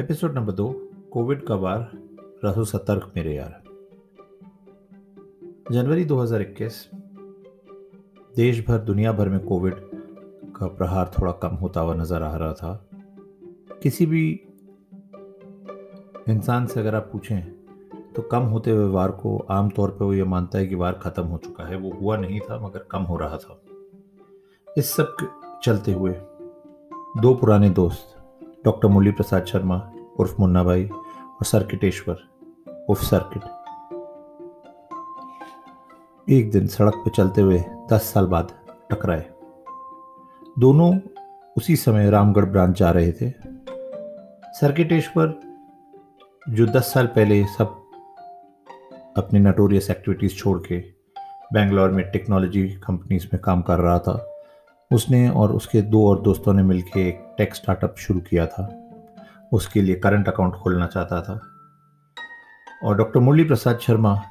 Episode number दो Covid का बार रहो सतर्क मेरे यार। जनवरी 2021 देश भर दुनिया भर में कोविड का प्रहार थोड़ा कम होता हुआ नज़र आ रहा था। किसी भी इंसान से अगर आप पूछें तो कम होते हुए वार को आमतौर पर वो ये मानता है कि वार खत्म हो चुका है। वो हुआ नहीं था, मगर कम हो रहा था। इस सब चलते हुए दो पुराने दोस्त डॉक्टर मुरली प्रसाद शर्मा उर्फ़ मुन्ना भाई और सर्किटेश्वर उर्फ़ सर्किट। एक दिन सड़क पर चलते हुए दस साल बाद टकराए। दोनों उसी समय रामगढ़ ब्रांच जा रहे थे। सर्किटेश्वर, जो दस साल पहले सब अपनी नटोरियस एक्टिविटीज़ छोड़ के बेंगलोर में टेक्नोलॉजी कंपनीज़ में काम कर रहा था, उसने और उसके दो और दोस्तों ने मिलकर एक टेक स्टार्टअप शुरू किया था। उसके लिए करंट अकाउंट खोलना चाहता था। और डॉक्टर मुरली प्रसाद शर्मा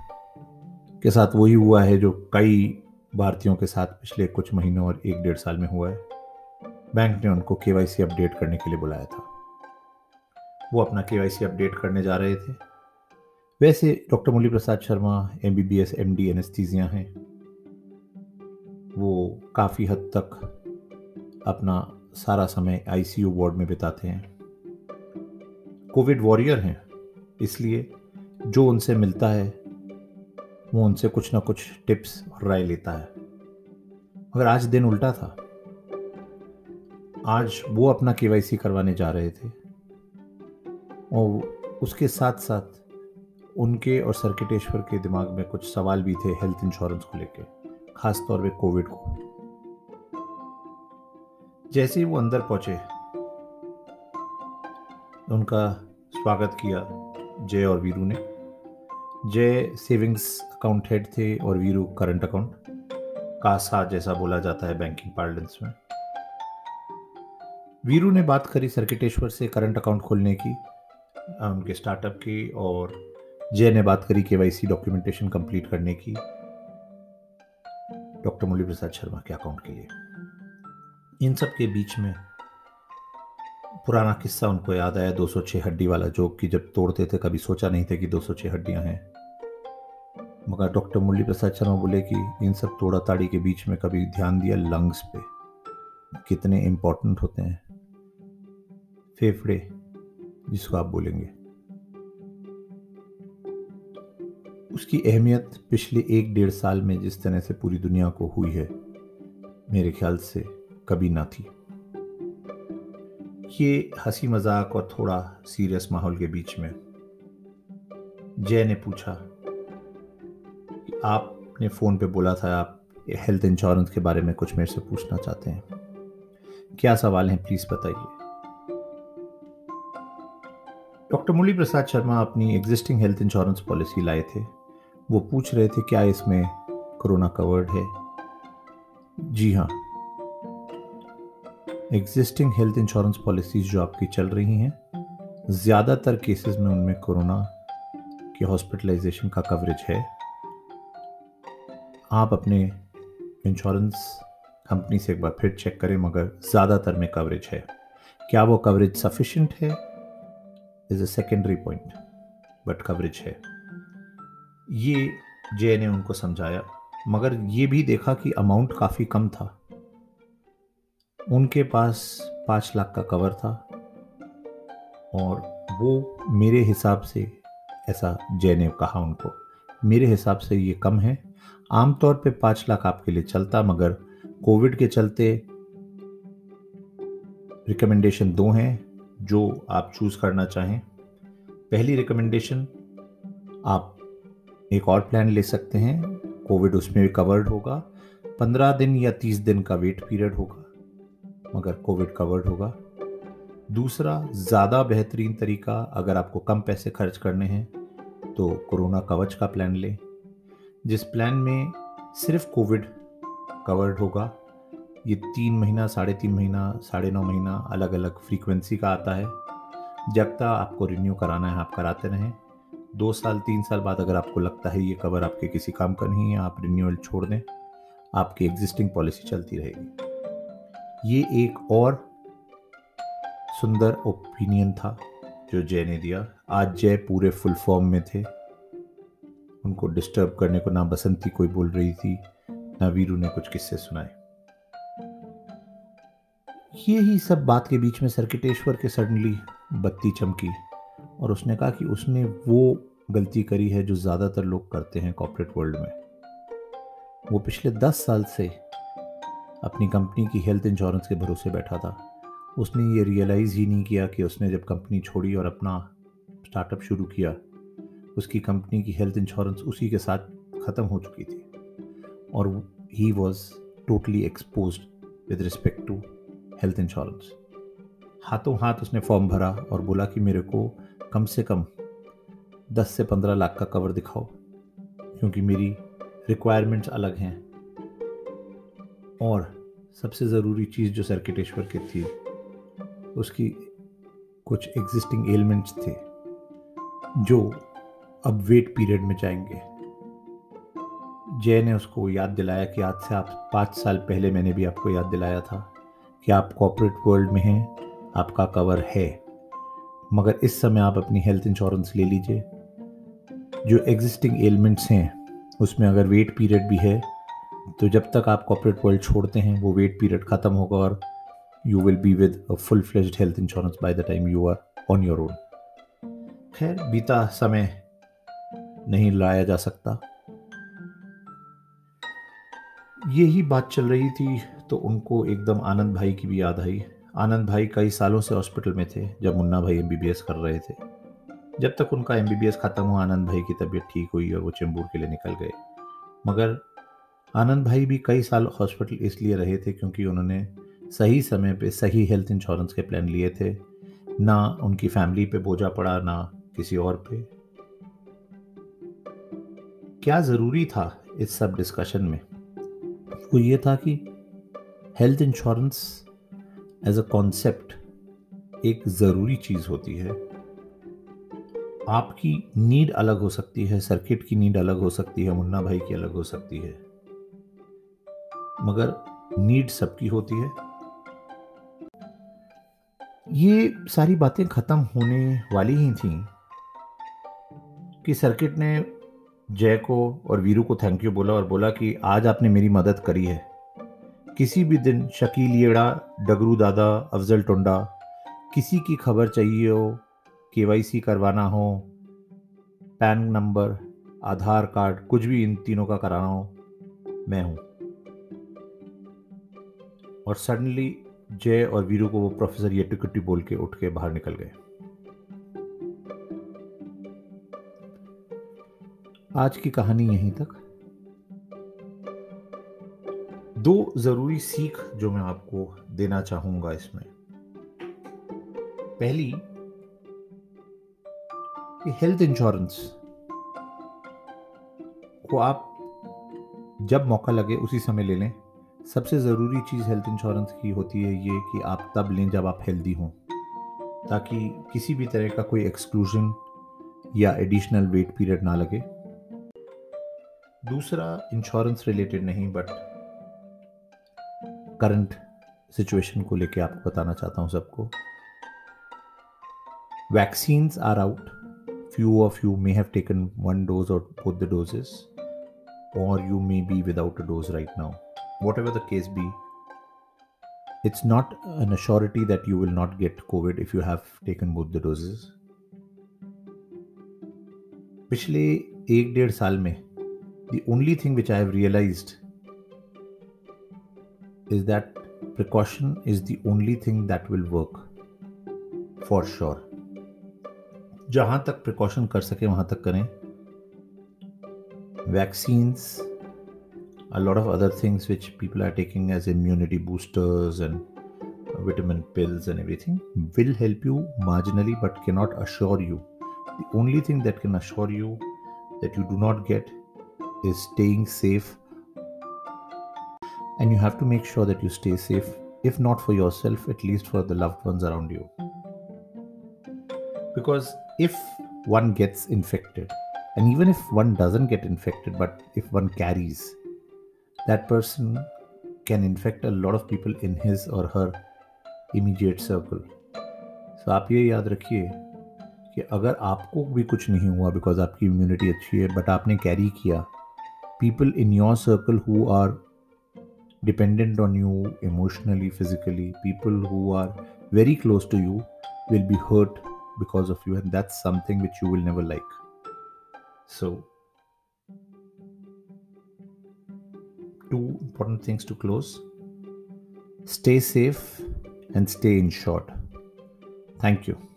के साथ वही हुआ है जो कई भारतीयों के साथ पिछले कुछ महीनों और एक डेढ़ साल में हुआ है। बैंक ने उनको के अपडेट करने के लिए बुलाया था। वो अपना के अपडेट करने जा रहे थे। वैसे doctor Murli Prasad Sharma M B B S M D anaesthesia हैं। वो काफ़ी हद तक अपना सारा समय आईसीयू वार्ड में बिताते हैं। कोविड वॉरियर हैं, इसलिए जो उनसे मिलता है, वो उनसे कुछ ना कुछ टिप्स और राय लेता है। मगर आज दिन उल्टा था। आज वो अपना केवाईसी करवाने जा रहे थे। और उसके साथ साथ उनके और सर्किटेश्वर के दिमाग में कुछ सवाल भी थे हेल्थ इंश्योरेंस को लेकर खास तौर पे कोविड को। जैसे ही वो अंदर पहुँचे, उनका स्वागत किया जय और वीरू ने। जय सेविंग्स अकाउंट हेड थे और वीरू करंट अकाउंट, कासा जैसा बोला जाता है बैंकिंग पार्लेंस में। वीरू ने बात करी सर्किटेश्वर से करंट अकाउंट खोलने की उनके स्टार्टअप की, और जय ने बात करी के वाई डॉक्यूमेंटेशन कंप्लीट करने की। डॉक्टर मुरली प्रसाद शर्मा के अकाउंट के लिए। इन सब के बीच में पुराना किस्सा उनको याद आया 206 हड्डी वाला जो कि जब तोड़ते थे, कभी सोचा नहीं था कि 206 हड्डियाँ हैं। मगर डॉक्टर मुरली प्रसाद शर्मा बोले कि इन सब तोड़ा ताड़ी के बीच में कभी ध्यान दिया लंग्स पे, कितने इम्पोर्टेंट होते हैं। फेफड़े, जिसको आप बोलेंगे। उसकी अहमियत पिछले एक डेढ़ साल में जिस तरह से पूरी दुनिया को हुई है, मेरे ख्याल से कभी ना थी। ये हँसी मज़ाक और थोड़ा सीरियस माहौल के बीच में। जय ने पूछा कि आपने फ़ोन पे बोला था, आप हेल्थ इंश्योरेंस के बारे में कुछ मेरे से पूछना चाहते हैं। क्या सवाल हैं प्लीज़ बताइए? डॉक्टर मुरली प्रसाद शर्मा अपनी एग्जिस्टिंग हेल्थ इंश्योरेंस पॉलिसी लाए थे। वो पूछ रहे थे, क्या इसमें कोरोना कवर्ड है? जी हाँ। एग्जिस्टिंग हेल्थ इंश्योरेंस पॉलिसीज़ जो आपकी चल रही हैं, ज़्यादातर केसेस में उनमें कोरोना के हॉस्पिटलाइजेशन का कवरेज है। आप अपने इंश्योरेंस कंपनी से एक बार फिर चेक करें, मगर ज़्यादातर में कवरेज है। क्या वो कवरेज सफिशेंट है? Is a secondary point but coverage है। ये जे ने उनको समझाया, मगर ये भी देखा कि अमाउंट काफ़ी कम था। उनके पास पाँच लाख का कवर था और वो मेरे हिसाब से, ऐसा जय ने कहा उनको, मेरे हिसाब से ये कम है। आमतौर पे पाँच लाख आपके लिए चलता, मगर कोविड के चलते रिकमेंडेशन दो हैं जो आप चूज़ करना चाहें। पहली रिकमेंडेशन आप एक और प्लान ले सकते हैं, कोविड उसमें भी कवर्ड होगा। पंद्रह दिन या तीस दिन का वेट पीरियड होगा। मगर कोविड कवर्ड होगा। दूसरा, ज़्यादा बेहतरीन तरीका, अगर आपको कम पैसे खर्च करने हैं तो कोरोना कवच का प्लान लें, जिस प्लान में सिर्फ़ कोविड कवर्ड होगा। ये तीन महीना, साढ़े तीन महीना, साढ़े नौ महीना अलग अलग फ्रीक्वेंसी का आता है। जब तक आपको रिन्यू कराना है, आप कराते रहें। दो साल, तीन साल बाद अगर आपको लगता है ये कवर आपके किसी काम का नहीं है, आप रिन्यूअल छोड़ दें। आपकी एग्जिस्टिंग पॉलिसी चलती रहेगी। ये एक और सुंदर ओपिनियन था जो जय ने दिया। आज जय पूरे फुल फॉर्म में थे। उनको डिस्टर्ब करने को ना बसंती कोई बोल रही थी, ना वीरू ने कुछ किस्से सुनाए। ये ही सब बात के बीच में सर्किटेश्वर के सडनली बत्ती चमकी और उसने कहा कि उसने वो गलती करी है जो ज़्यादातर लोग करते हैं कॉर्पोरेट वर्ल्ड में। वो पिछले दस साल से अपनी कंपनी की हेल्थ इंश्योरेंस के भरोसे बैठा था। उसने ये रियलाइज़ ही नहीं किया कि उसने जब कंपनी छोड़ी और अपना स्टार्टअप शुरू किया, उसकी कंपनी की हेल्थ इंश्योरेंस उसी के साथ ख़त्म हो चुकी थी। और he was totally expose with respect to health insurance हाथों हाथ उसने फॉर्म भरा और बोला कि मेरे को कम से कम 10 से 15 लाख का कवर दिखाओ, क्योंकि मेरी रिक्वायरमेंट्स अलग हैं। और सबसे ज़रूरी चीज़ जो सर्किटेश्वर की थी, उसकी कुछ एग्जिस्टिंग एलिमेंट्स थे, जो अब वेट पीरियड में जाएँगे। जय ने उसको याद दिलाया कि आज से आप पाँच साल पहले मैंने भी आपको याद दिलाया था कि आप कॉरपोरेट वर्ल्ड में हैं, आपका कवर है। मगर इस समय आप अपनी हेल्थ इंश्योरेंस ले लीजिए। जो एग्जिस्टिंग एलिमेंट्स हैं, उसमें अगर वेट पीरियड भी है तो जब तक आप कॉपरेट वर्ल्ड छोड़ते हैं, वो वेट पीरियड ख़त्म होगा और you will be with a full fledged health insurance by the time you are on your own खैर, बीता समय नहीं लाया जा सकता। यही बात चल रही थी तो उनको एकदम आनंद भाई की भी याद आई। आनंद भाई कई सालों से हॉस्पिटल में थे, जब मुन्ना भाई एमबीबीएस कर रहे थे। जब तक उनका एमबीबीएस ख़त्म हुआ, आनंद भाई की तबीयत ठीक हुई और वो चेंबूर के लिए निकल गए। मगर आनंद भाई भी कई साल हॉस्पिटल इसलिए रहे थे क्योंकि उन्होंने सही समय पे सही हेल्थ इंश्योरेंस के प्लान लिए थे। ना उनकी फैमिली पे बोझा पड़ा, ना किसी और पे। क्या ज़रूरी था इस सब डिस्कशन में? वो ये था कि health insurance as a concept एक ज़रूरी चीज़ होती है। आपकी नीड अलग हो सकती है, सर्किट की नीड अलग हो सकती है, मुन्ना भाई की अलग हो सकती है। मगर नीड सबकी होती है। ये सारी बातें ख़त्म होने वाली ही थी कि सर्किट ने जय को और वीरू को थैंक यू बोला और बोला कि आज आपने मेरी मदद करी है। किसी भी दिन शकील येड़ा, डगरू दादा, अफजल टुंडा, किसी की खबर चाहिए हो, केवाईसी करवाना हो, पैन नंबर, आधार कार्ड, कुछ भी इन तीनों का कराना हो, मैं हूँ। और सडनली जय और वीरू को वो प्रोफेसर ये टिकटी बोल के उठ के बाहर निकल गए। आज की कहानी यहीं तक। दो ज़रूरी सीख जो मैं आपको देना चाहूँगा इसमें। पहली, कि हेल्थ इंश्योरेंस को आप जब मौका लगे उसी समय ले लें। सबसे ज़रूरी चीज़ हेल्थ इंश्योरेंस की होती है ये कि आप तब लें जब आप हेल्दी हों, ताकि किसी भी तरह का कोई एक्सक्लूजन या एडिशनल वेट पीरियड ना लगे। दूसरा इंश्योरेंस रिलेटेड नहीं बट करंट सिचुएशन को लेके आपको बताना चाहता हूँ सबको। Vaccines are out few of you may have taken one dose or both the doses, or you may be without a dose right whatever the case be, it's not an assurity that you will not get COVID if you have taken both the doses. पिछले एक डेढ़ साल में the only thing which I have realized is that precaution is the only thing that will work for sure. जहां तक precaution कर सके वहां तक करें vaccines a lot of other things which people are taking as immunity boosters and vitamin pills and everything will help you marginally but cannot assure you. The only thing that can assure you that you do not get is staying safe. And you have to make sure that you stay safe, if not for yourself, at least for the loved ones around you. Because if one gets infected, and even if one doesn't get infected, but if one carries, that person can infect a lot of people in his or her immediate circle. So आप ये याद रखिए कि अगर आपको भी कुछ नहीं हुआ बिकॉज़ आपकी इम्यूनिटी अच्छी है बट आपने कैरी किया people in your circle who are dependent on you emotionally physically people who are very close to you will be hurt because of you and that's something which you will never like so important things to close. Stay safe and stay in short. Thank you